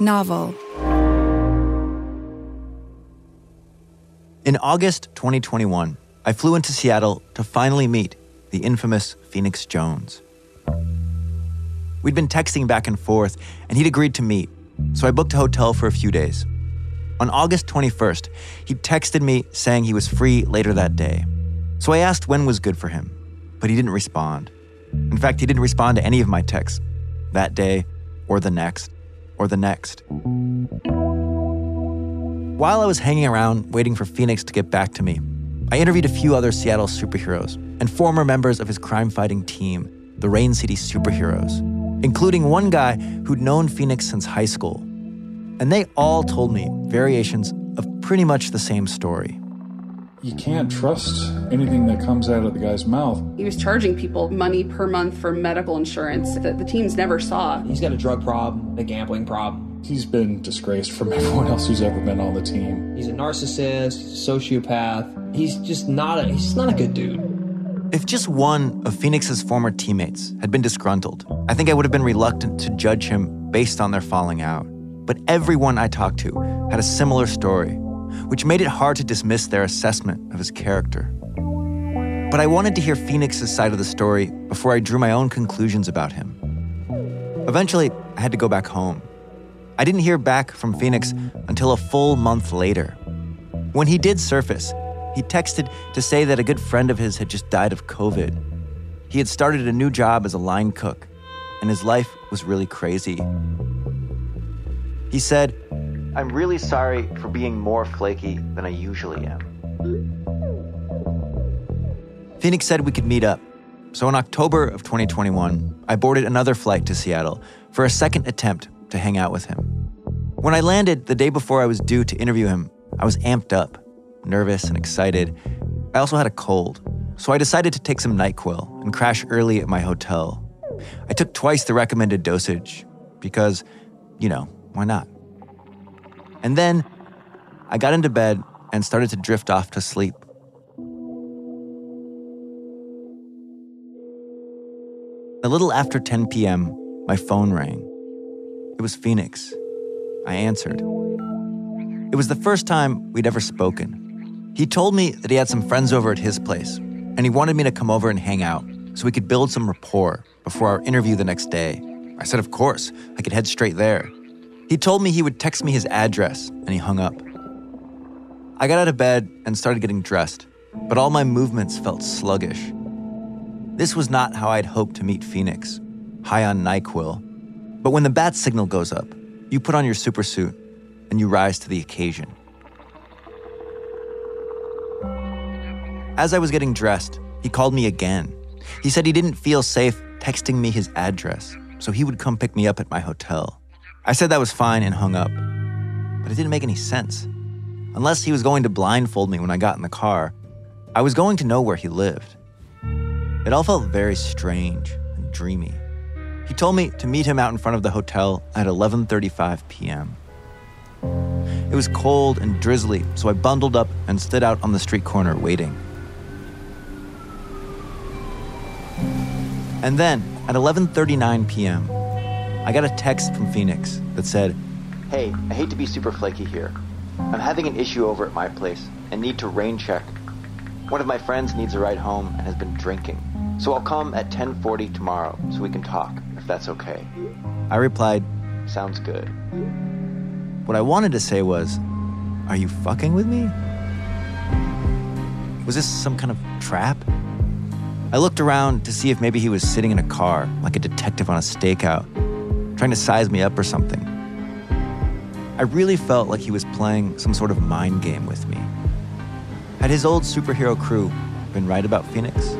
Novel. In August 2021, I flew into Seattle to finally meet the infamous Phoenix Jones. We'd been texting back and forth, and he'd agreed to meet, so I booked a hotel for a few days. On August 21st, he texted me saying he was free later that day. So I asked when was good for him, but he didn't respond. In fact, he didn't respond to any of my texts that day, or the next, or the next. While I was hanging around waiting for Phoenix to get back to me, I interviewed a few other Seattle superheroes and former members of his crime fighting team, the Rain City Superheroes, including one guy who'd known Phoenix since high school. And they all told me variations of pretty much the same story. You can't trust anything that comes out of the guy's mouth. He was charging people money per month for medical insurance that the teams never saw. He's got a drug problem, a gambling problem. He's been disgraced from everyone else who's ever been on the team. He's a narcissist, sociopath. He's just not a he's not a good dude. If just one of Phoenix's former teammates had been disgruntled, I think I would have been reluctant to judge him based on their falling out. But everyone I talked to had a similar story, which made it hard to dismiss their assessment of his character. But I wanted to hear Phoenix's side of the story before I drew my own conclusions about him. Eventually, I had to go back home. I didn't hear back from Phoenix until a full month later. When he did surface, he texted to say that a good friend of his had just died of COVID. He had started a new job as a line cook, and his life was really crazy. He said, I'm really sorry for being more flaky than I usually am. Phoenix said we could meet up. So in October of 2021, I boarded another flight to Seattle for a second attempt to hang out with him. When I landed the day before I was due to interview him, I was amped up, nervous and excited. I also had a cold, so I decided to take some NyQuil and crash early at my hotel. I took twice the recommended dosage because, you know, why not? And then I got into bed and started to drift off to sleep. A little after 10 p.m., my phone rang. It was Phoenix. I answered. It was the first time we'd ever spoken. He told me that he had some friends over at his place, and he wanted me to come over and hang out so we could build some rapport before our interview the next day. I said, of course, I could head straight there. He told me he would text me his address, and he hung up. I got out of bed and started getting dressed, but all my movements felt sluggish. This was not how I'd hoped to meet Phoenix, high on NyQuil. But when the bat signal goes up, you put on your supersuit and you rise to the occasion. As I was getting dressed, he called me again. He said he didn't feel safe texting me his address, so he would come pick me up at my hotel. I said that was fine and hung up. But it didn't make any sense. Unless he was going to blindfold me when I got in the car, I was going to know where he lived. It all felt very strange and dreamy. He told me to meet him out in front of the hotel at 11:35 p.m. It was cold and drizzly, so I bundled up and stood out on the street corner waiting. And then, at 11:39 p.m., I got a text from Phoenix that said, "Hey, I hate to be super flaky here. I'm having an issue over at my place and need to rain check. One of my friends needs a ride home and has been drinking. So I'll come at 10:40 tomorrow so we can talk, if that's okay." I replied, "Sounds good." What I wanted to say was, "Are you fucking with me?" Was this some kind of trap? I looked around to see if maybe he was sitting in a car, like a detective on a stakeout, trying to size me up or something. I really felt like he was playing some sort of mind game with me. Had his old superhero crew been right about Phoenix?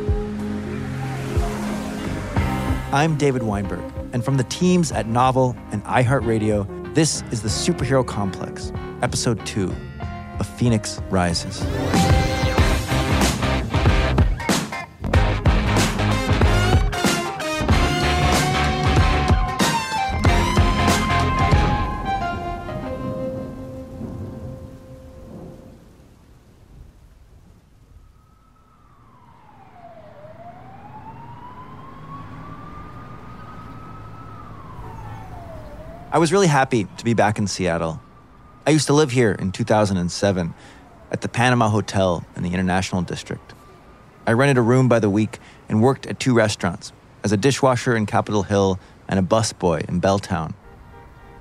I'm David Weinberg, and from the teams at Novel and iHeartRadio, this is the Superhero Complex, Episode 2 of Phoenix Rises. Was really happy to be back in Seattle. I used to live here in 2007 at the Panama Hotel in the International District. I rented a room by the week and worked at two restaurants as a dishwasher in Capitol Hill and a busboy in Belltown.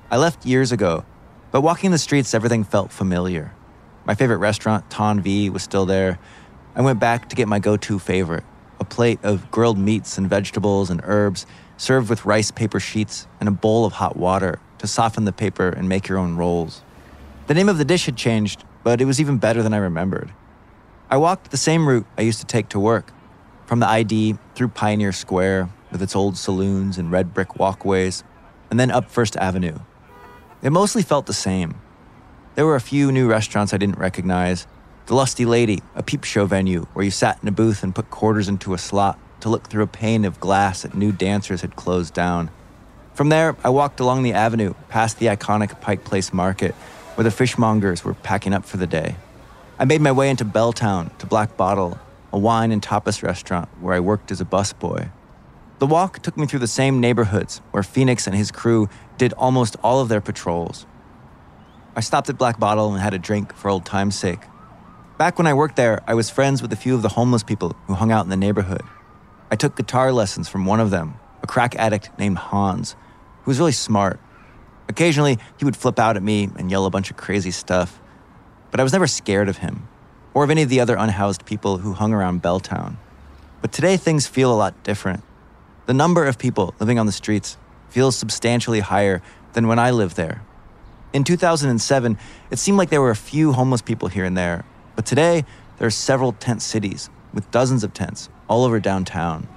I left years ago, but walking the streets, everything felt familiar. My favorite restaurant, Ton V, was still there. I went back to get my go to favorite a plate of grilled meats and vegetables and herbs served with rice paper sheets and a bowl of hot water to soften the paper and make your own rolls. The name of the dish had changed, but it was even better than I remembered. I walked the same route I used to take to work, from the ID through Pioneer Square with its old saloons and red brick walkways, and then up First Avenue. It mostly felt the same. There were a few new restaurants I didn't recognize. The Lusty Lady, a peep show venue where you sat in a booth and put quarters into a slot to look through a pane of glass that new dancers had closed down. From there, I walked along the avenue past the iconic Pike Place Market, where the fishmongers were packing up for the day. I made my way into Belltown to Black Bottle, a wine and tapas restaurant where I worked as a busboy. The walk took me through the same neighborhoods where Phoenix and his crew did almost all of their patrols. I stopped at Black Bottle and had a drink for old time's sake. Back when I worked there, I was friends with a few of the homeless people who hung out in the neighborhood. I took guitar lessons from one of them, a crack addict named Hans, who was really smart. Occasionally, he would flip out at me and yell a bunch of crazy stuff, but I was never scared of him or of any of the other unhoused people who hung around Belltown. But today, things feel a lot different. The number of people living on the streets feels substantially higher than when I lived there. In 2007, it seemed like there were a few homeless people here and there, but today, there are several tent cities with dozens of tents all over downtown.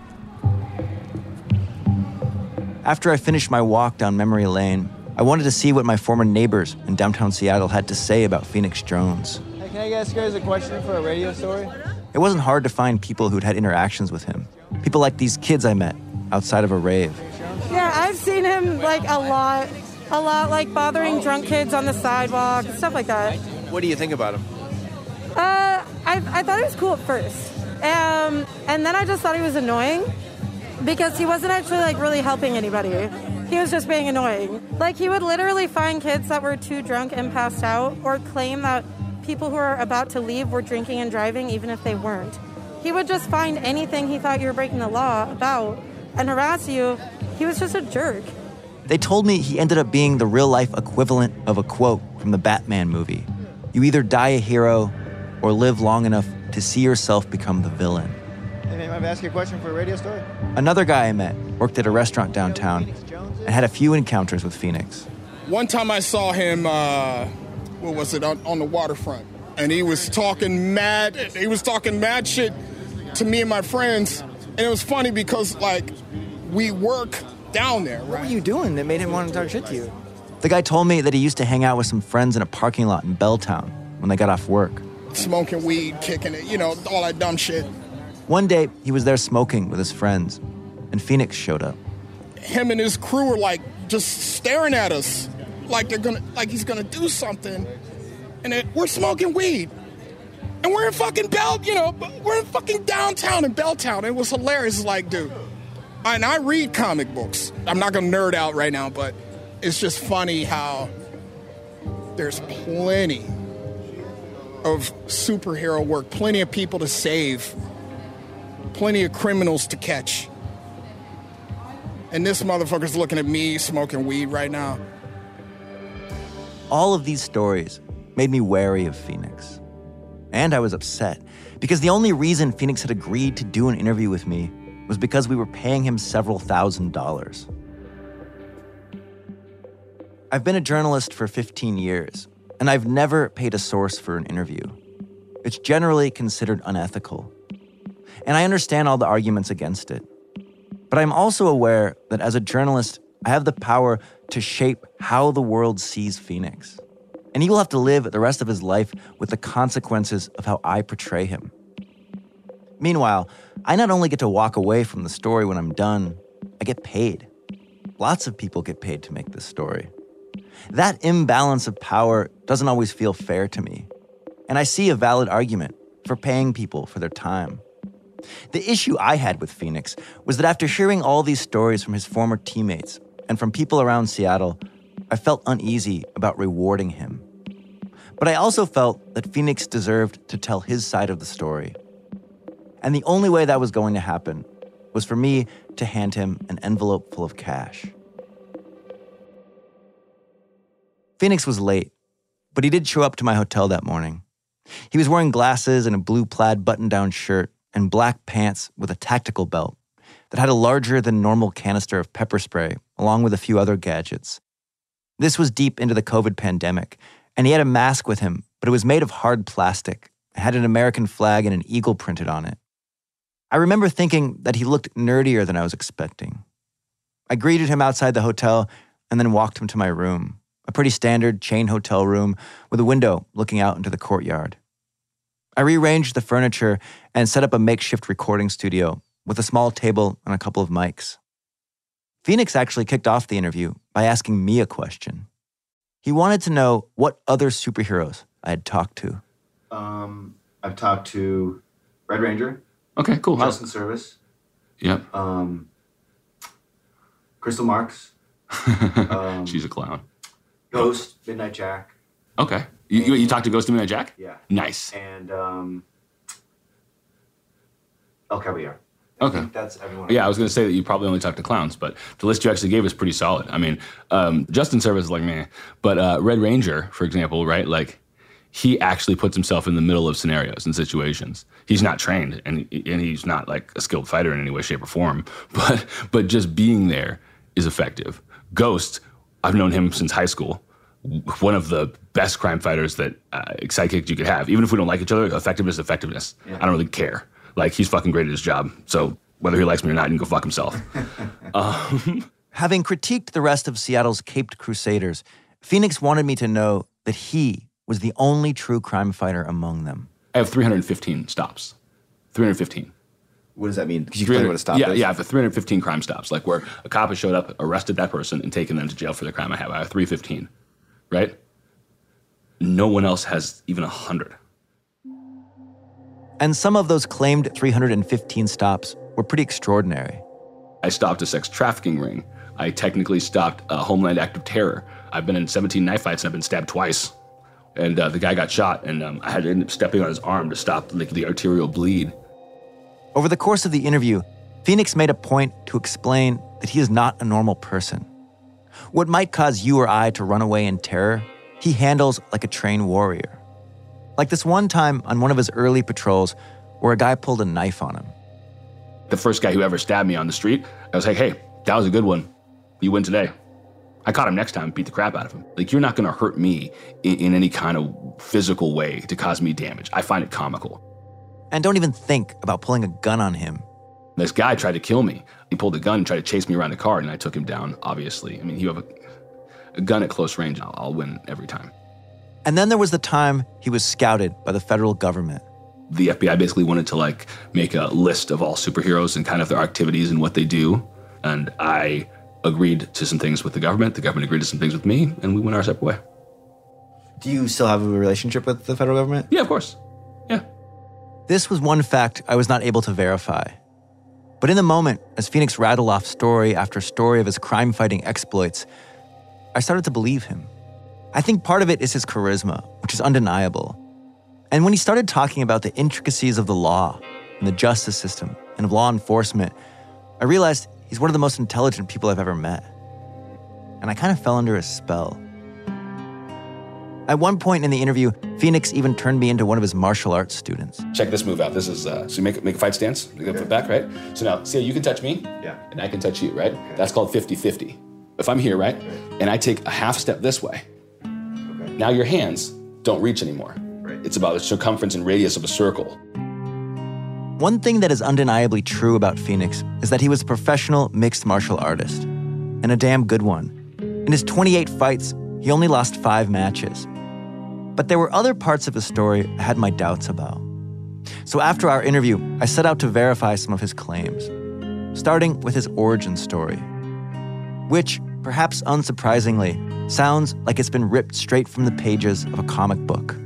After I finished my walk down memory lane, I wanted to see what my former neighbors in downtown Seattle had to say about Phoenix Jones. Hey, can I ask you guys a question for a radio story? It wasn't hard to find people who'd had interactions with him. People like these kids I met outside of a rave. Yeah, I've seen him like a lot, a lot, like bothering drunk kids on the sidewalk, stuff like that. What do you think about him? Uh, I, I thought he was cool at first. Um, and then I just thought he was annoying because he wasn't actually like really helping anybody. He was just being annoying. Like he would literally find kids that were too drunk and passed out or claim that people who are about to leave were drinking and driving even if they weren't. He would just find anything he thought you were breaking the law about and harass you. He was just a jerk. They told me he ended up being the real life equivalent of a quote from the Batman movie You either die a hero or live long enough to see yourself become the villain. Hey, man, might I ask you a question for a radio story? Another guy I met worked at a restaurant downtown and had a few encounters with Phoenix. One time I saw him, uh, what was it, on, on the waterfront. And he was talking mad, he was talking mad shit to me and my friends. And it was funny because, like, we work down there, right? What were you doing that made him want to talk shit to you? The guy told me that he used to hang out with some friends in a parking lot in Belltown when they got off work. Smoking weed, kicking it, you know, all that dumb shit. One day, he was there smoking with his friends, and Phoenix showed up. Him and his crew were like just staring at us, like they're gonna, like he's gonna do something, and it, we're smoking weed, and we're in fucking Bell, you know, we're in fucking downtown in Belltown. It was hilarious. Like, dude, and I read comic books. I'm not gonna nerd out right now, but it's just funny how there's plenty of superhero work, plenty of people to save, plenty of criminals to catch. And this motherfucker's looking at me smoking weed right now. All of these stories made me wary of Phoenix. And I was upset because the only reason Phoenix had agreed to do an interview with me was because we were paying him several thousand dollars. I've been a journalist for 15 years, and I've never paid a source for an interview. It's generally considered unethical. And I understand all the arguments against it. But I'm also aware that as a journalist, I have the power to shape how the world sees Phoenix. And he will have to live the rest of his life with the consequences of how I portray him. Meanwhile, I not only get to walk away from the story when I'm done, I get paid. Lots of people get paid to make this story. That imbalance of power doesn't always feel fair to me. And I see a valid argument for paying people for their time. The issue I had with Phoenix was that after hearing all these stories from his former teammates and from people around Seattle, I felt uneasy about rewarding him. But I also felt that Phoenix deserved to tell his side of the story. And the only way that was going to happen was for me to hand him an envelope full of cash. Phoenix was late, but he did show up to my hotel that morning. He was wearing glasses and a blue plaid button down shirt and black pants with a tactical belt that had a larger than normal canister of pepper spray, along with a few other gadgets. This was deep into the COVID pandemic, and he had a mask with him, but it was made of hard plastic. It had an American flag and an eagle printed on it. I remember thinking that he looked nerdier than I was expecting. I greeted him outside the hotel and then walked him to my room, a pretty standard chain hotel room with a window looking out into the courtyard. I rearranged the furniture and set up a makeshift recording studio with a small table and a couple of mics. Phoenix actually kicked off the interview by asking me a question. He wanted to know what other superheroes I had talked to. Um, I've talked to Red Ranger. Okay, cool. How- Justin Service. Yep. Um, Crystal Marks. um, She's a clown. Ghost, Midnight Jack. Okay. You, you, you talked to Ghost of Midnight Jack? Yeah. Nice. And um, El Caballero. Okay. That's everyone. Yeah, I was going to say that you probably only talked to clowns, but the list you actually gave is pretty solid. I mean, um, Justin Service is like me, but uh, Red Ranger, for example, right? Like, he actually puts himself in the middle of scenarios and situations. He's not trained, and and he's not like a skilled fighter in any way, shape, or form. But but just being there is effective. Ghost, I've known him since high school. One of the best crime fighters that uh, sidekicks you could have. Even if we don't like each other, effectiveness, effectiveness. Yeah. I don't really care. Like he's fucking great at his job. So whether he likes me or not, he can go fuck himself. um, Having critiqued the rest of Seattle's Caped Crusaders, Phoenix wanted me to know that he was the only true crime fighter among them. I have 315 stops. 315. What does that mean? Because you explain what a stop yeah, is? Yeah, I have 315 crime stops, like where a cop has showed up, arrested that person, and taken them to jail for the crime I have. I have 315, right? no one else has even a hundred. And some of those claimed 315 stops were pretty extraordinary. I stopped a sex trafficking ring. I technically stopped a homeland act of terror. I've been in 17 knife fights and I've been stabbed twice. And uh, the guy got shot, and um, I had to end up stepping on his arm to stop like, the arterial bleed. Over the course of the interview, Phoenix made a point to explain that he is not a normal person. What might cause you or I to run away in terror, he handles like a trained warrior. Like this one time on one of his early patrols where a guy pulled a knife on him. The first guy who ever stabbed me on the street, I was like, hey, that was a good one. You win today. I caught him next time, beat the crap out of him. Like, you're not gonna hurt me in, in any kind of physical way to cause me damage. I find it comical. And don't even think about pulling a gun on him. This guy tried to kill me. He pulled a gun and tried to chase me around the car, and I took him down, obviously. I mean, you have a, a gun at close range, I'll, I'll win every time. And then there was the time he was scouted by the federal government. The FBI basically wanted to like make a list of all superheroes and kind of their activities and what they do. And I agreed to some things with the government. The government agreed to some things with me, and we went our separate way. Do you still have a relationship with the federal government? Yeah, of course. Yeah. This was one fact I was not able to verify. But in the moment, as Phoenix rattled off story after story of his crime fighting exploits, I started to believe him. I think part of it is his charisma, which is undeniable. And when he started talking about the intricacies of the law and the justice system and of law enforcement, I realized he's one of the most intelligent people I've ever met. And I kind of fell under his spell. At one point in the interview, Phoenix even turned me into one of his martial arts students. Check this move out. This is uh, so you make make a fight stance, you okay. put back, right? So now, see how you can touch me, yeah, and I can touch you, right? Okay. That's called 50-50. If I'm here, right, and I take a half step this way, okay. now your hands don't reach anymore. Right. It's about the circumference and radius of a circle. One thing that is undeniably true about Phoenix is that he was a professional mixed martial artist, and a damn good one. In his 28 fights, he only lost five matches. But there were other parts of his story I had my doubts about. So after our interview, I set out to verify some of his claims, starting with his origin story, which, perhaps unsurprisingly, sounds like it's been ripped straight from the pages of a comic book.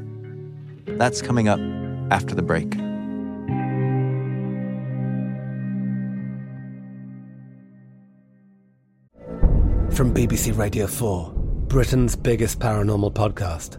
That's coming up after the break. From BBC Radio 4, Britain's biggest paranormal podcast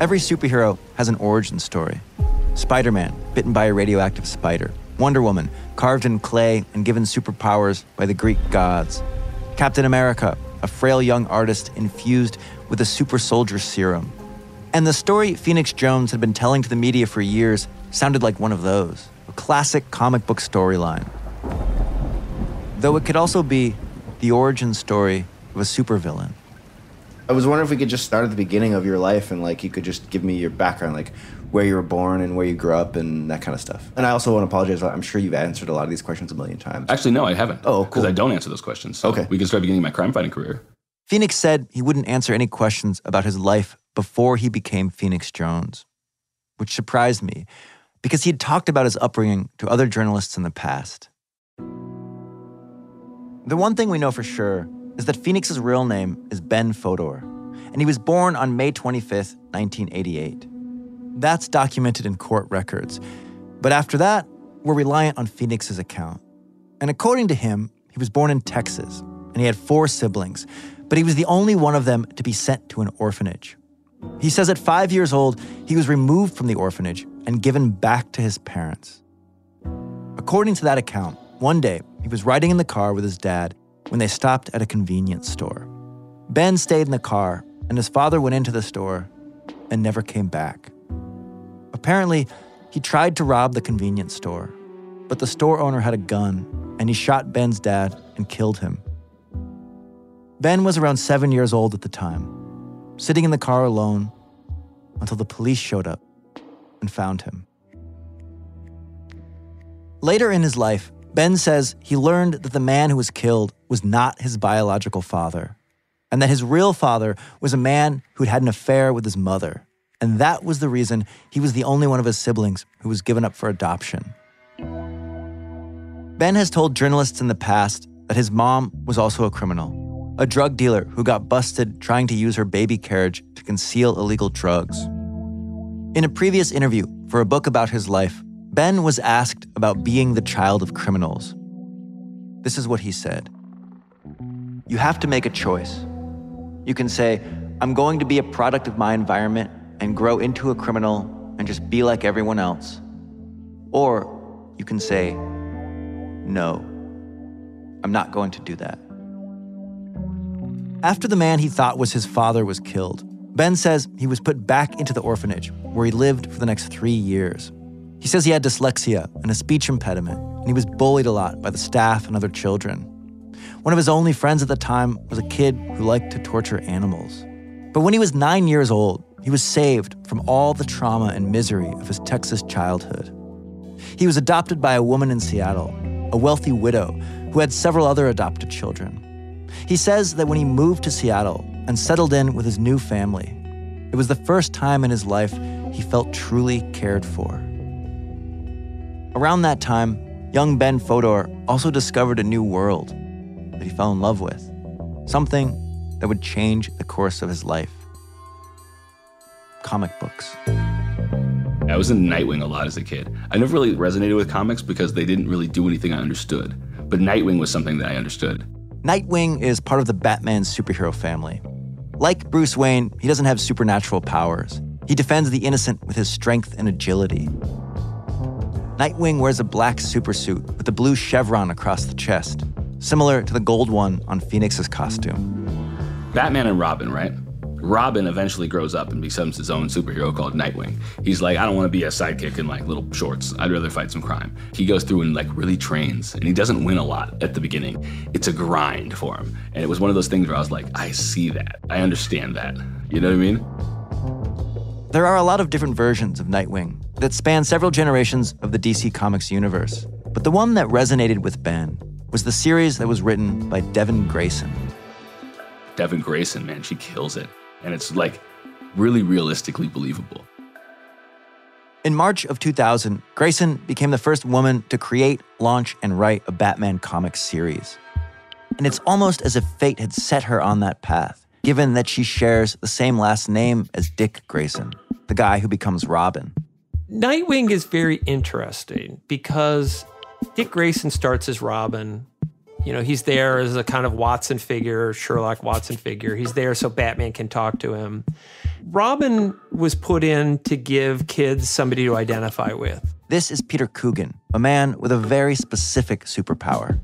Every superhero has an origin story. Spider Man, bitten by a radioactive spider. Wonder Woman, carved in clay and given superpowers by the Greek gods. Captain America, a frail young artist infused with a super soldier serum. And the story Phoenix Jones had been telling to the media for years sounded like one of those a classic comic book storyline. Though it could also be the origin story of a supervillain. I was wondering if we could just start at the beginning of your life and like you could just give me your background, like where you were born and where you grew up and that kind of stuff. And I also want to apologize. I'm sure you've answered a lot of these questions a million times. Actually, no, I haven't. Oh, cool. Because I don't answer those questions. So Okay. We can start beginning my crime fighting career. Phoenix said he wouldn't answer any questions about his life before he became Phoenix Jones, which surprised me because he had talked about his upbringing to other journalists in the past. The one thing we know for sure is that Phoenix's real name is Ben Fodor, and he was born on May 25th, 1988. That's documented in court records. But after that, we're reliant on Phoenix's account. And according to him, he was born in Texas, and he had four siblings, but he was the only one of them to be sent to an orphanage. He says at five years old, he was removed from the orphanage and given back to his parents. According to that account, one day he was riding in the car with his dad when they stopped at a convenience store. Ben stayed in the car, and his father went into the store and never came back. Apparently, he tried to rob the convenience store, but the store owner had a gun and he shot Ben's dad and killed him. Ben was around seven years old at the time, sitting in the car alone until the police showed up and found him. Later in his life, Ben says he learned that the man who was killed was not his biological father, and that his real father was a man who'd had an affair with his mother. And that was the reason he was the only one of his siblings who was given up for adoption. Ben has told journalists in the past that his mom was also a criminal, a drug dealer who got busted trying to use her baby carriage to conceal illegal drugs. In a previous interview for a book about his life, Ben was asked about being the child of criminals. This is what he said You have to make a choice. You can say, I'm going to be a product of my environment and grow into a criminal and just be like everyone else. Or you can say, No, I'm not going to do that. After the man he thought was his father was killed, Ben says he was put back into the orphanage where he lived for the next three years. He says he had dyslexia and a speech impediment, and he was bullied a lot by the staff and other children. One of his only friends at the time was a kid who liked to torture animals. But when he was nine years old, he was saved from all the trauma and misery of his Texas childhood. He was adopted by a woman in Seattle, a wealthy widow who had several other adopted children. He says that when he moved to Seattle and settled in with his new family, it was the first time in his life he felt truly cared for. Around that time, young Ben Fodor also discovered a new world that he fell in love with, something that would change the course of his life comic books. I was in Nightwing a lot as a kid. I never really resonated with comics because they didn't really do anything I understood. But Nightwing was something that I understood. Nightwing is part of the Batman superhero family. Like Bruce Wayne, he doesn't have supernatural powers. He defends the innocent with his strength and agility. Nightwing wears a black supersuit with a blue chevron across the chest, similar to the gold one on Phoenix's costume. Batman and Robin, right? Robin eventually grows up and becomes his own superhero called Nightwing. He's like, I don't want to be a sidekick in like little shorts. I'd rather fight some crime. He goes through and like really trains, and he doesn't win a lot at the beginning. It's a grind for him. And it was one of those things where I was like, I see that. I understand that. You know what I mean? There are a lot of different versions of Nightwing that spanned several generations of the DC Comics universe. But the one that resonated with Ben was the series that was written by Devin Grayson. Devin Grayson, man, she kills it and it's like really realistically believable. In March of 2000, Grayson became the first woman to create, launch, and write a Batman comics series. And it's almost as if fate had set her on that path, given that she shares the same last name as Dick Grayson, the guy who becomes Robin. Nightwing is very interesting because Dick Grayson starts as Robin you know, he's there as a kind of Watson figure, Sherlock Watson figure. He's there so Batman can talk to him. Robin was put in to give kids somebody to identify with. This is Peter Coogan, a man with a very specific superpower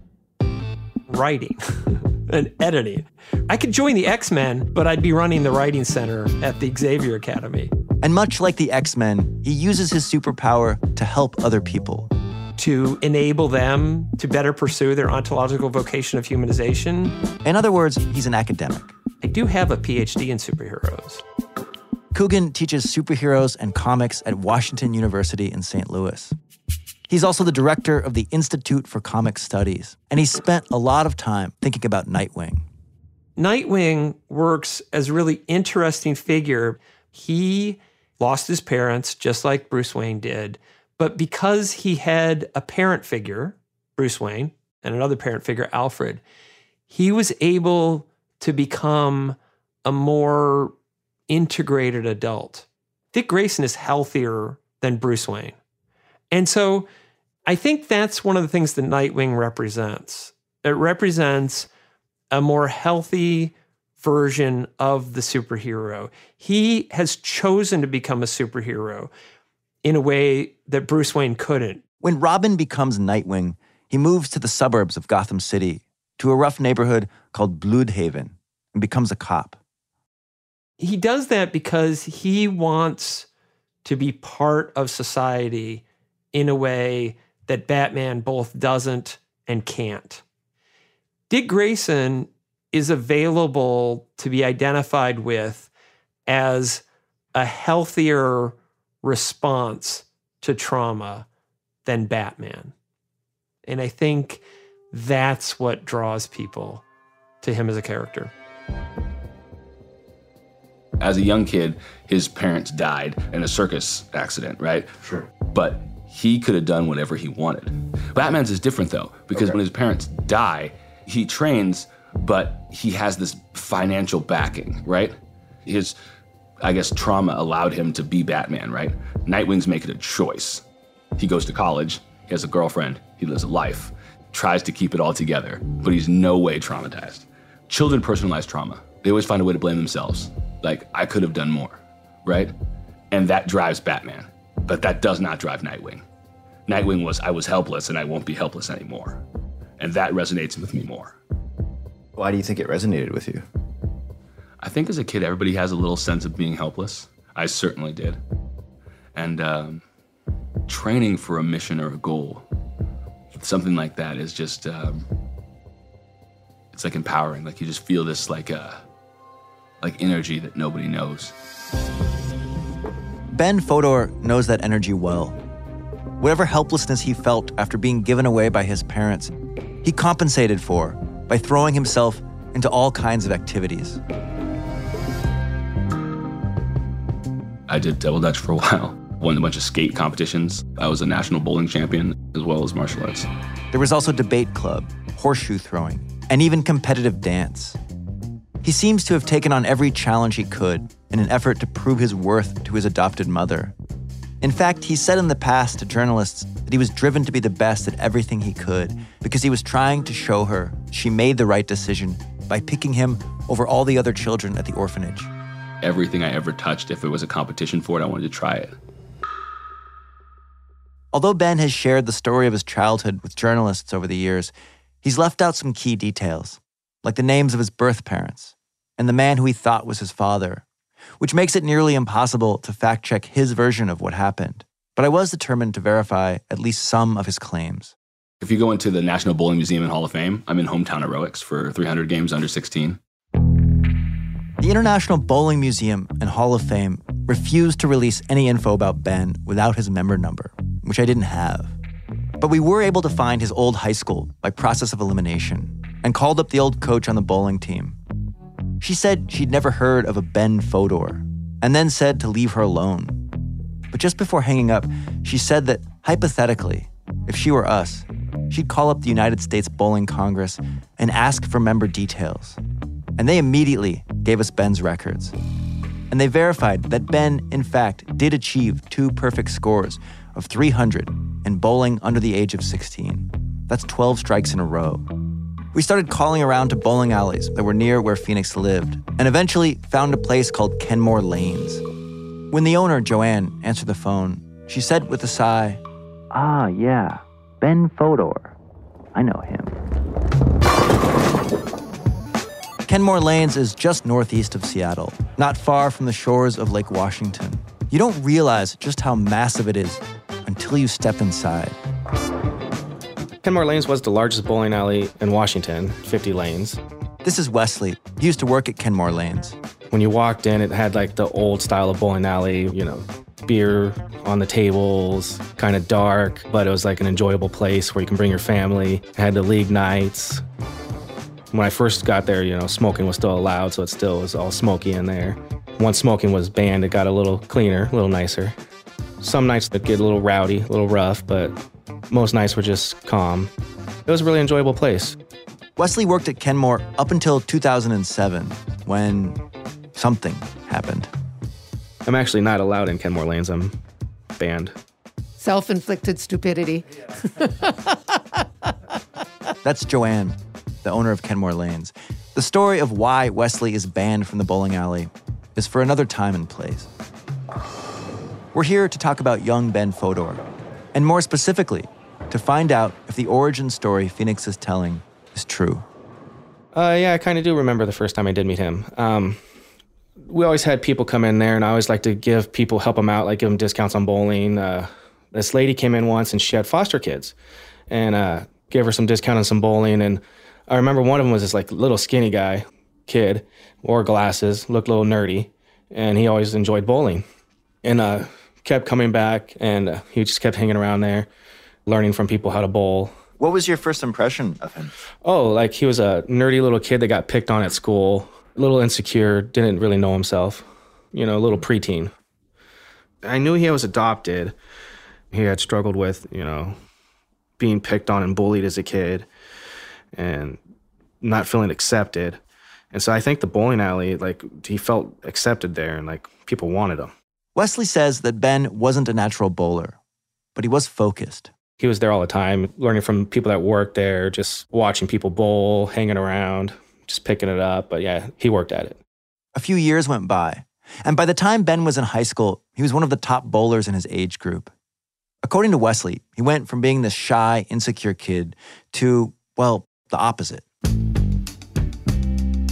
writing and editing. I could join the X Men, but I'd be running the writing center at the Xavier Academy. And much like the X Men, he uses his superpower to help other people to enable them to better pursue their ontological vocation of humanization. In other words, he's an academic. I do have a PhD in superheroes. Coogan teaches superheroes and comics at Washington University in St. Louis. He's also the director of the Institute for Comic Studies, and he spent a lot of time thinking about Nightwing. Nightwing works as a really interesting figure. He lost his parents just like Bruce Wayne did, but because he had a parent figure, Bruce Wayne, and another parent figure, Alfred, he was able to become a more integrated adult. Dick Grayson is healthier than Bruce Wayne. And so I think that's one of the things that Nightwing represents. It represents a more healthy version of the superhero. He has chosen to become a superhero in a way that Bruce Wayne couldn't. When Robin becomes Nightwing, he moves to the suburbs of Gotham City, to a rough neighborhood called Blüdhaven, and becomes a cop. He does that because he wants to be part of society in a way that Batman both doesn't and can't. Dick Grayson is available to be identified with as a healthier response to trauma than Batman. And I think that's what draws people to him as a character. As a young kid, his parents died in a circus accident, right? Sure. But he could have done whatever he wanted. Batman's is different though, because okay. when his parents die, he trains, but he has this financial backing, right? His I guess trauma allowed him to be Batman, right? Nightwing's making a choice. He goes to college, he has a girlfriend, he lives a life, tries to keep it all together, but he's no way traumatized. Children personalize trauma. They always find a way to blame themselves. Like, I could have done more, right? And that drives Batman. But that does not drive Nightwing. Nightwing was, I was helpless and I won't be helpless anymore. And that resonates with me more. Why do you think it resonated with you? I think as a kid, everybody has a little sense of being helpless. I certainly did. And um, training for a mission or a goal, something like that is just, um, it's like empowering. Like you just feel this like, uh, like energy that nobody knows. Ben Fodor knows that energy well. Whatever helplessness he felt after being given away by his parents, he compensated for by throwing himself into all kinds of activities. I did double dutch for a while. Won a bunch of skate competitions. I was a national bowling champion as well as martial arts. There was also debate club, horseshoe throwing, and even competitive dance. He seems to have taken on every challenge he could in an effort to prove his worth to his adopted mother. In fact, he said in the past to journalists that he was driven to be the best at everything he could because he was trying to show her she made the right decision by picking him over all the other children at the orphanage everything I ever touched. If it was a competition for it, I wanted to try it. Although Ben has shared the story of his childhood with journalists over the years, he's left out some key details, like the names of his birth parents and the man who he thought was his father, which makes it nearly impossible to fact check his version of what happened. But I was determined to verify at least some of his claims. If you go into the National Bowling Museum and Hall of Fame, I'm in hometown heroics for 300 games under 16. The International Bowling Museum and Hall of Fame refused to release any info about Ben without his member number, which I didn't have. But we were able to find his old high school by process of elimination and called up the old coach on the bowling team. She said she'd never heard of a Ben Fodor and then said to leave her alone. But just before hanging up, she said that hypothetically, if she were us, she'd call up the United States Bowling Congress and ask for member details. And they immediately gave us Ben's records. And they verified that Ben, in fact, did achieve two perfect scores of 300 in bowling under the age of 16. That's 12 strikes in a row. We started calling around to bowling alleys that were near where Phoenix lived, and eventually found a place called Kenmore Lanes. When the owner, Joanne, answered the phone, she said with a sigh, Ah, yeah, Ben Fodor. I know him. Kenmore Lanes is just northeast of Seattle, not far from the shores of Lake Washington. You don't realize just how massive it is until you step inside. Kenmore Lanes was the largest bowling alley in Washington, 50 lanes. This is Wesley. He used to work at Kenmore Lanes. When you walked in, it had like the old style of bowling alley, you know, beer on the tables, kind of dark, but it was like an enjoyable place where you can bring your family. It had the league nights, when I first got there, you know, smoking was still allowed, so it still was all smoky in there. Once smoking was banned, it got a little cleaner, a little nicer. Some nights it get a little rowdy, a little rough, but most nights were just calm. It was a really enjoyable place. Wesley worked at Kenmore up until 2007 when something happened. I'm actually not allowed in Kenmore Lanes. I'm banned. Self inflicted stupidity. That's Joanne the owner of Kenmore Lanes. The story of why Wesley is banned from the bowling alley is for another time and place. We're here to talk about young Ben Fodor, and more specifically, to find out if the origin story Phoenix is telling is true. Uh, yeah, I kind of do remember the first time I did meet him. Um, we always had people come in there, and I always like to give people, help them out, like give them discounts on bowling. Uh, this lady came in once, and she had foster kids, and uh, gave her some discount on some bowling, and I remember one of them was this like little skinny guy, kid, wore glasses, looked a little nerdy, and he always enjoyed bowling, and uh, kept coming back, and uh, he just kept hanging around there, learning from people how to bowl. What was your first impression of him? Oh, like he was a nerdy little kid that got picked on at school, little insecure, didn't really know himself, you know, a little preteen. I knew he was adopted. He had struggled with, you know, being picked on and bullied as a kid and not feeling accepted. And so I think the bowling alley, like he felt accepted there and like people wanted him. Wesley says that Ben wasn't a natural bowler, but he was focused. He was there all the time, learning from people that worked there, just watching people bowl, hanging around, just picking it up. But yeah, he worked at it. A few years went by, and by the time Ben was in high school, he was one of the top bowlers in his age group. According to Wesley, he went from being this shy, insecure kid to, well, the opposite.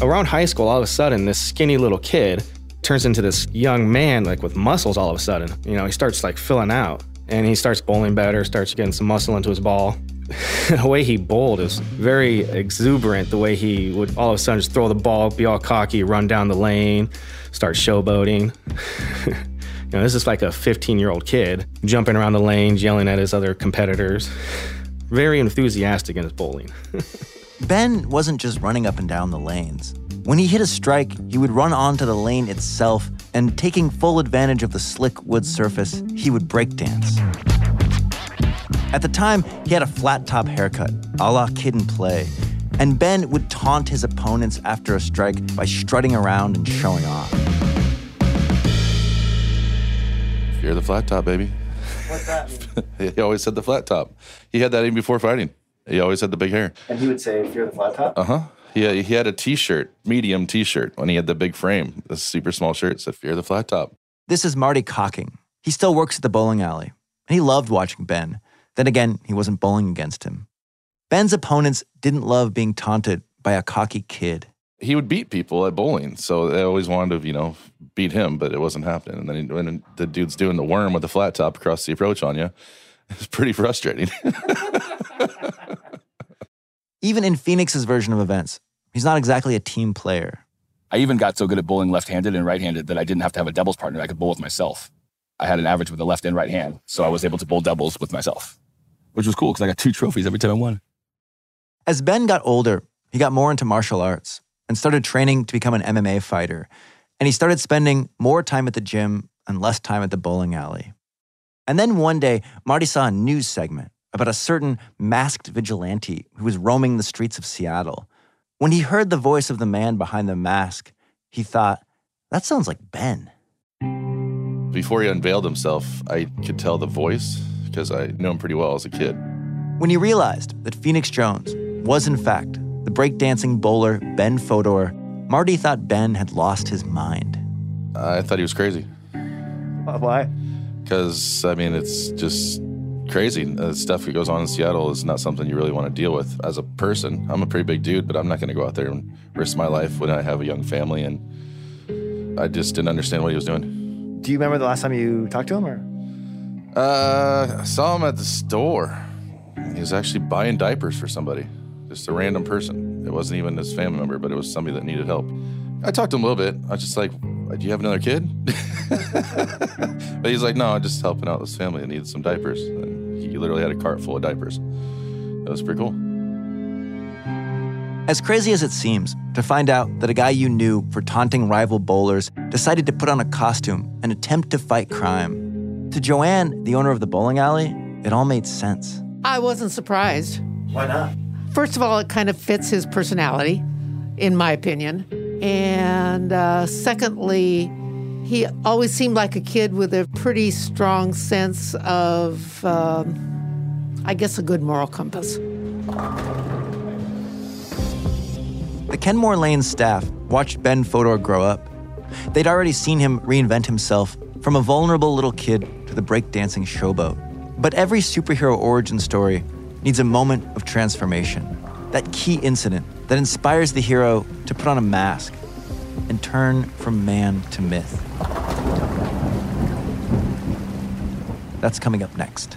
Around high school, all of a sudden, this skinny little kid turns into this young man, like with muscles all of a sudden. You know, he starts like filling out and he starts bowling better, starts getting some muscle into his ball. the way he bowled is very exuberant. The way he would all of a sudden just throw the ball, be all cocky, run down the lane, start showboating. you know, this is like a 15 year old kid jumping around the lanes, yelling at his other competitors very enthusiastic in his bowling. ben wasn't just running up and down the lanes. When he hit a strike, he would run onto the lane itself, and taking full advantage of the slick wood surface, he would breakdance. At the time, he had a flat top haircut, a la Kid 'n Play, and Ben would taunt his opponents after a strike by strutting around and showing off. Fear the flat top, baby. What's that mean? he always said the flat top. He had that even before fighting. He always had the big hair. And he would say, "Fear the flat top." Uh huh. Yeah, he had a T-shirt, medium T-shirt, when he had the big frame, the super small shirt said "Fear the flat top." This is Marty Cocking. He still works at the bowling alley, and he loved watching Ben. Then again, he wasn't bowling against him. Ben's opponents didn't love being taunted by a cocky kid. he would beat people at bowling. So they always wanted to, you know, beat him, but it wasn't happening. And then he, when the dude's doing the worm with the flat top across the approach on you, it's pretty frustrating. Even in Phoenix's version of events, he's not exactly a team player. I even got so good at bowling left-handed and right-handed that I didn't have to have a doubles partner. I could bowl with myself. I had an average with the left and right hand, so I was able to bowl doubles with myself, which was cool because I got two trophies every time I won. As Ben got older, he got more into martial arts and started training to become an MMA fighter. And he started spending more time at the gym and less time at the bowling alley. And then one day, Marty saw a news segment about a certain masked vigilante who was roaming the streets of Seattle. When he heard the voice of the man behind the mask, he thought, that sounds like Ben. Before he unveiled himself, I could tell the voice because I knew him pretty well as a kid. When he realized that Phoenix Jones was, in fact, the breakdancing bowler Ben Fodor, Marty thought Ben had lost his mind. I thought he was crazy. Why? Because, I mean, it's just crazy. The stuff that goes on in Seattle is not something you really want to deal with as a person. I'm a pretty big dude, but I'm not going to go out there and risk my life when I have a young family. And I just didn't understand what he was doing. Do you remember the last time you talked to him? Or? Uh, I saw him at the store. He was actually buying diapers for somebody, just a random person. It wasn't even his family member, but it was somebody that needed help. I talked to him a little bit. I was just like, "Do you have another kid?" but he's like, "No, I'm just helping out this family that needed some diapers." And he literally had a cart full of diapers. That was pretty cool. As crazy as it seems to find out that a guy you knew for taunting rival bowlers decided to put on a costume and attempt to fight crime, to Joanne, the owner of the bowling alley, it all made sense. I wasn't surprised. Why not? First of all, it kind of fits his personality, in my opinion. And uh, secondly, he always seemed like a kid with a pretty strong sense of, um, I guess, a good moral compass. The Kenmore Lane staff watched Ben Fodor grow up. They'd already seen him reinvent himself from a vulnerable little kid to the breakdancing showboat. But every superhero origin story needs a moment of transformation, that key incident that inspires the hero to put on a mask and turn from man to myth. That's coming up next.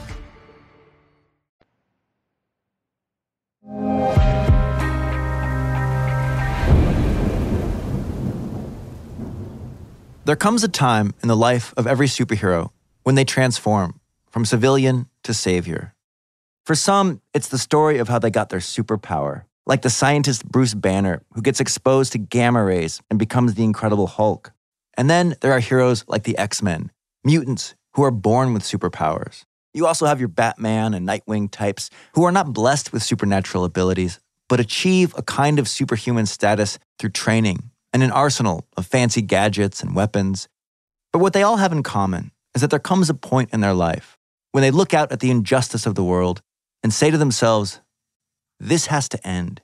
There comes a time in the life of every superhero when they transform from civilian to savior. For some, it's the story of how they got their superpower, like the scientist Bruce Banner, who gets exposed to gamma rays and becomes the Incredible Hulk. And then there are heroes like the X Men, mutants who are born with superpowers. You also have your Batman and Nightwing types who are not blessed with supernatural abilities, but achieve a kind of superhuman status through training and an arsenal of fancy gadgets and weapons. But what they all have in common is that there comes a point in their life when they look out at the injustice of the world and say to themselves, This has to end,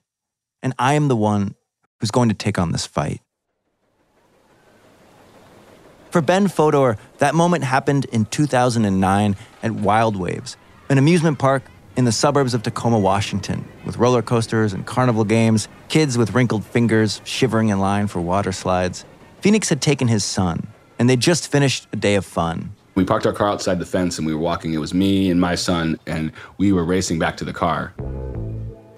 and I am the one who's going to take on this fight. For Ben Fodor, that moment happened in 2009 at Wild Waves, an amusement park in the suburbs of Tacoma, Washington, with roller coasters and carnival games, kids with wrinkled fingers shivering in line for water slides. Phoenix had taken his son, and they just finished a day of fun. We parked our car outside the fence and we were walking. It was me and my son, and we were racing back to the car.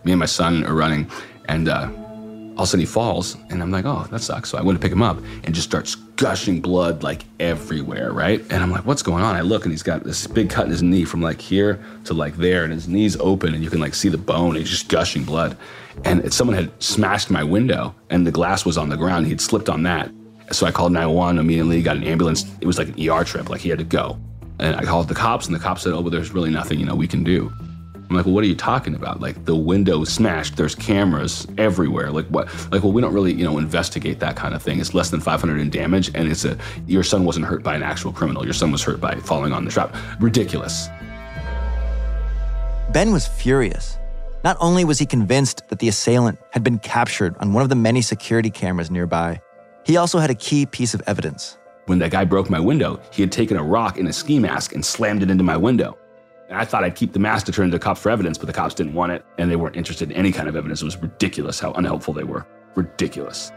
Me and my son are running, and uh, all of a sudden he falls, and I'm like, oh, that sucks. So I went to pick him up and just starts gushing blood like everywhere, right? And I'm like, what's going on? I look and he's got this big cut in his knee from like here to like there, and his knee's open, and you can like see the bone. He's just gushing blood. And someone had smashed my window, and the glass was on the ground. He'd slipped on that. So I called 911 immediately, got an ambulance. It was like an ER trip, like he had to go. And I called the cops, and the cops said, oh, but there's really nothing, you know, we can do. I'm like, well, what are you talking about? Like the window smashed. There's cameras everywhere. Like what? Like, well, we don't really, you know, investigate that kind of thing. It's less than 500 in damage, and it's a your son wasn't hurt by an actual criminal. Your son was hurt by falling on the trap. Ridiculous. Ben was furious. Not only was he convinced that the assailant had been captured on one of the many security cameras nearby, he also had a key piece of evidence. When that guy broke my window, he had taken a rock in a ski mask and slammed it into my window. And I thought I'd keep the mask to turn to the cops for evidence, but the cops didn't want it, and they weren't interested in any kind of evidence. It was ridiculous how unhelpful they were. Ridiculous.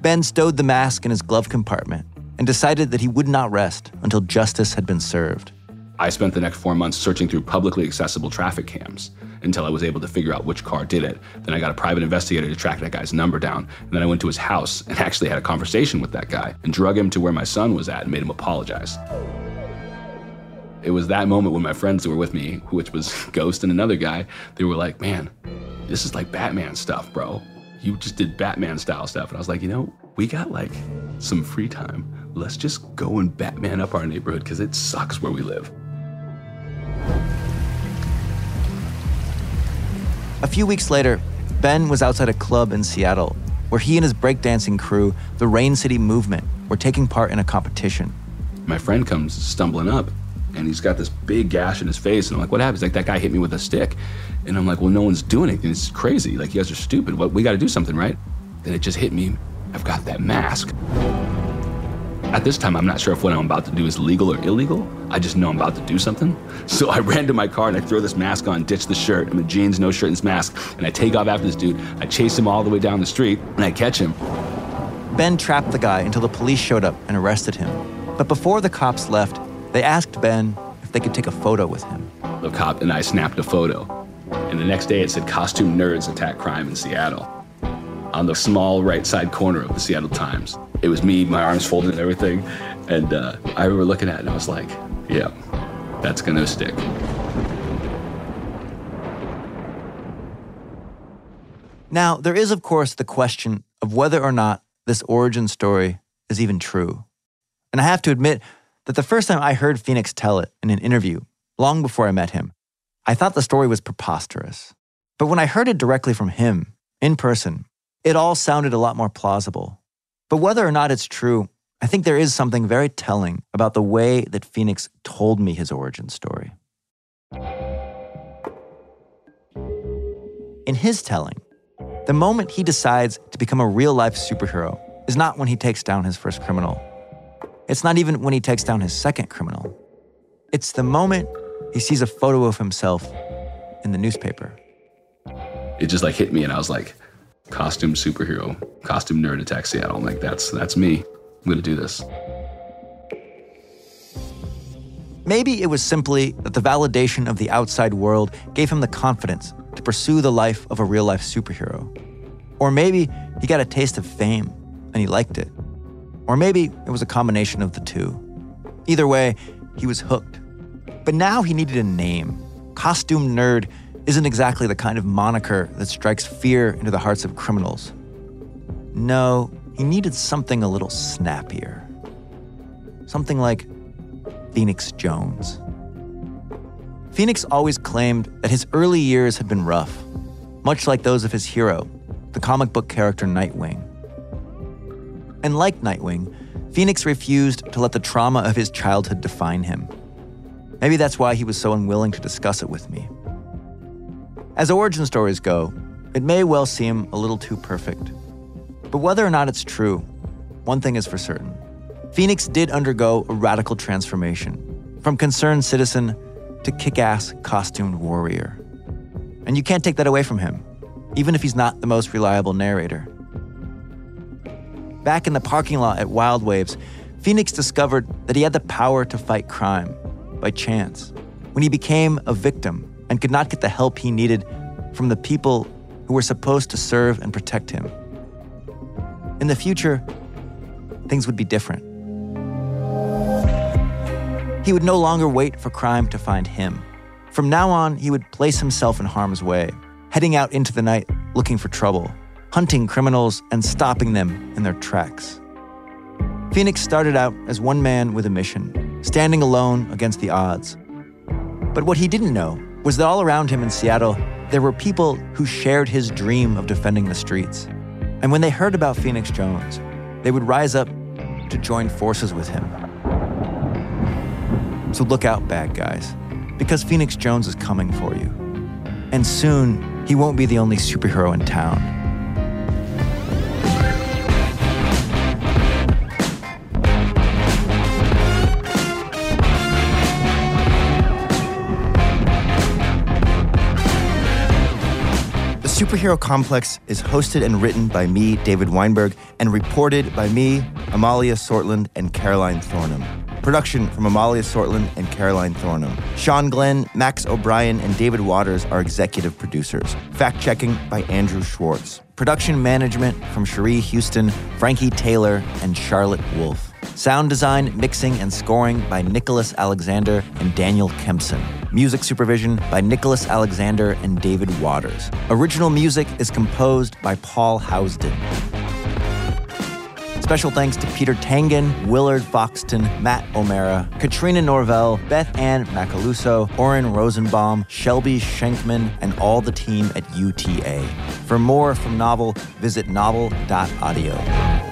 Ben stowed the mask in his glove compartment and decided that he would not rest until justice had been served. I spent the next four months searching through publicly accessible traffic cams until I was able to figure out which car did it. Then I got a private investigator to track that guy's number down. And then I went to his house and actually had a conversation with that guy and drug him to where my son was at and made him apologize. It was that moment when my friends who were with me, which was Ghost and another guy, they were like, man, this is like Batman stuff, bro. You just did Batman style stuff. And I was like, you know, we got like some free time. Let's just go and Batman up our neighborhood because it sucks where we live. A few weeks later, Ben was outside a club in Seattle where he and his breakdancing crew, the Rain City Movement, were taking part in a competition. My friend comes stumbling up and he's got this big gash in his face. And I'm like, what happened? He's like, that guy hit me with a stick. And I'm like, well, no one's doing anything. It's crazy. Like, you guys are stupid. What, we got to do something, right? Then it just hit me. I've got that mask. At this time, I'm not sure if what I'm about to do is legal or illegal. I just know I'm about to do something. So I ran to my car and I throw this mask on, ditch the shirt. I'm in jeans, no shirt, and this mask. And I take off after this dude. I chase him all the way down the street and I catch him. Ben trapped the guy until the police showed up and arrested him. But before the cops left, they asked Ben if they could take a photo with him. The cop and I snapped a photo. And the next day it said costume nerds attack crime in Seattle on the small right side corner of the Seattle Times. It was me, my arms folded and everything. And uh, I remember looking at it and I was like, yeah, that's going to stick. Now, there is, of course, the question of whether or not this origin story is even true. And I have to admit that the first time I heard Phoenix tell it in an interview, long before I met him, I thought the story was preposterous. But when I heard it directly from him, in person, it all sounded a lot more plausible. But whether or not it's true, I think there is something very telling about the way that Phoenix told me his origin story. In his telling, the moment he decides to become a real life superhero is not when he takes down his first criminal. It's not even when he takes down his second criminal. It's the moment he sees a photo of himself in the newspaper. It just like hit me, and I was like, costume superhero, costume nerd attack Seattle. I'm like, that's that's me. I'm gonna do this. Maybe it was simply that the validation of the outside world gave him the confidence to pursue the life of a real life superhero. Or maybe he got a taste of fame and he liked it. Or maybe it was a combination of the two. Either way, he was hooked. But now he needed a name. Costume nerd isn't exactly the kind of moniker that strikes fear into the hearts of criminals. No, he needed something a little snappier. Something like Phoenix Jones. Phoenix always claimed that his early years had been rough, much like those of his hero, the comic book character Nightwing. And like Nightwing, Phoenix refused to let the trauma of his childhood define him. Maybe that's why he was so unwilling to discuss it with me. As origin stories go, it may well seem a little too perfect. But whether or not it's true, one thing is for certain Phoenix did undergo a radical transformation from concerned citizen to kick ass costumed warrior. And you can't take that away from him, even if he's not the most reliable narrator. Back in the parking lot at Wild Waves, Phoenix discovered that he had the power to fight crime by chance when he became a victim and could not get the help he needed from the people who were supposed to serve and protect him. In the future, things would be different. He would no longer wait for crime to find him. From now on, he would place himself in harm's way, heading out into the night looking for trouble, hunting criminals and stopping them in their tracks. Phoenix started out as one man with a mission, standing alone against the odds. But what he didn't know was that all around him in Seattle, there were people who shared his dream of defending the streets. And when they heard about Phoenix Jones, they would rise up to join forces with him. So look out, bad guys, because Phoenix Jones is coming for you. And soon, he won't be the only superhero in town. Superhero Complex is hosted and written by me, David Weinberg, and reported by me, Amalia Sortland, and Caroline Thornham. Production from Amalia Sortland and Caroline Thornham. Sean Glenn, Max O'Brien, and David Waters are executive producers. Fact checking by Andrew Schwartz. Production management from Cherie Houston, Frankie Taylor, and Charlotte Wolf. Sound design, mixing, and scoring by Nicholas Alexander and Daniel Kempson. Music supervision by Nicholas Alexander and David Waters. Original music is composed by Paul Housden. Special thanks to Peter Tangen, Willard Foxton, Matt O'Mara, Katrina Norvell, Beth Ann Macaluso, Oren Rosenbaum, Shelby Schenkman, and all the team at UTA. For more from Novel, visit novel.audio.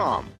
Cars.com.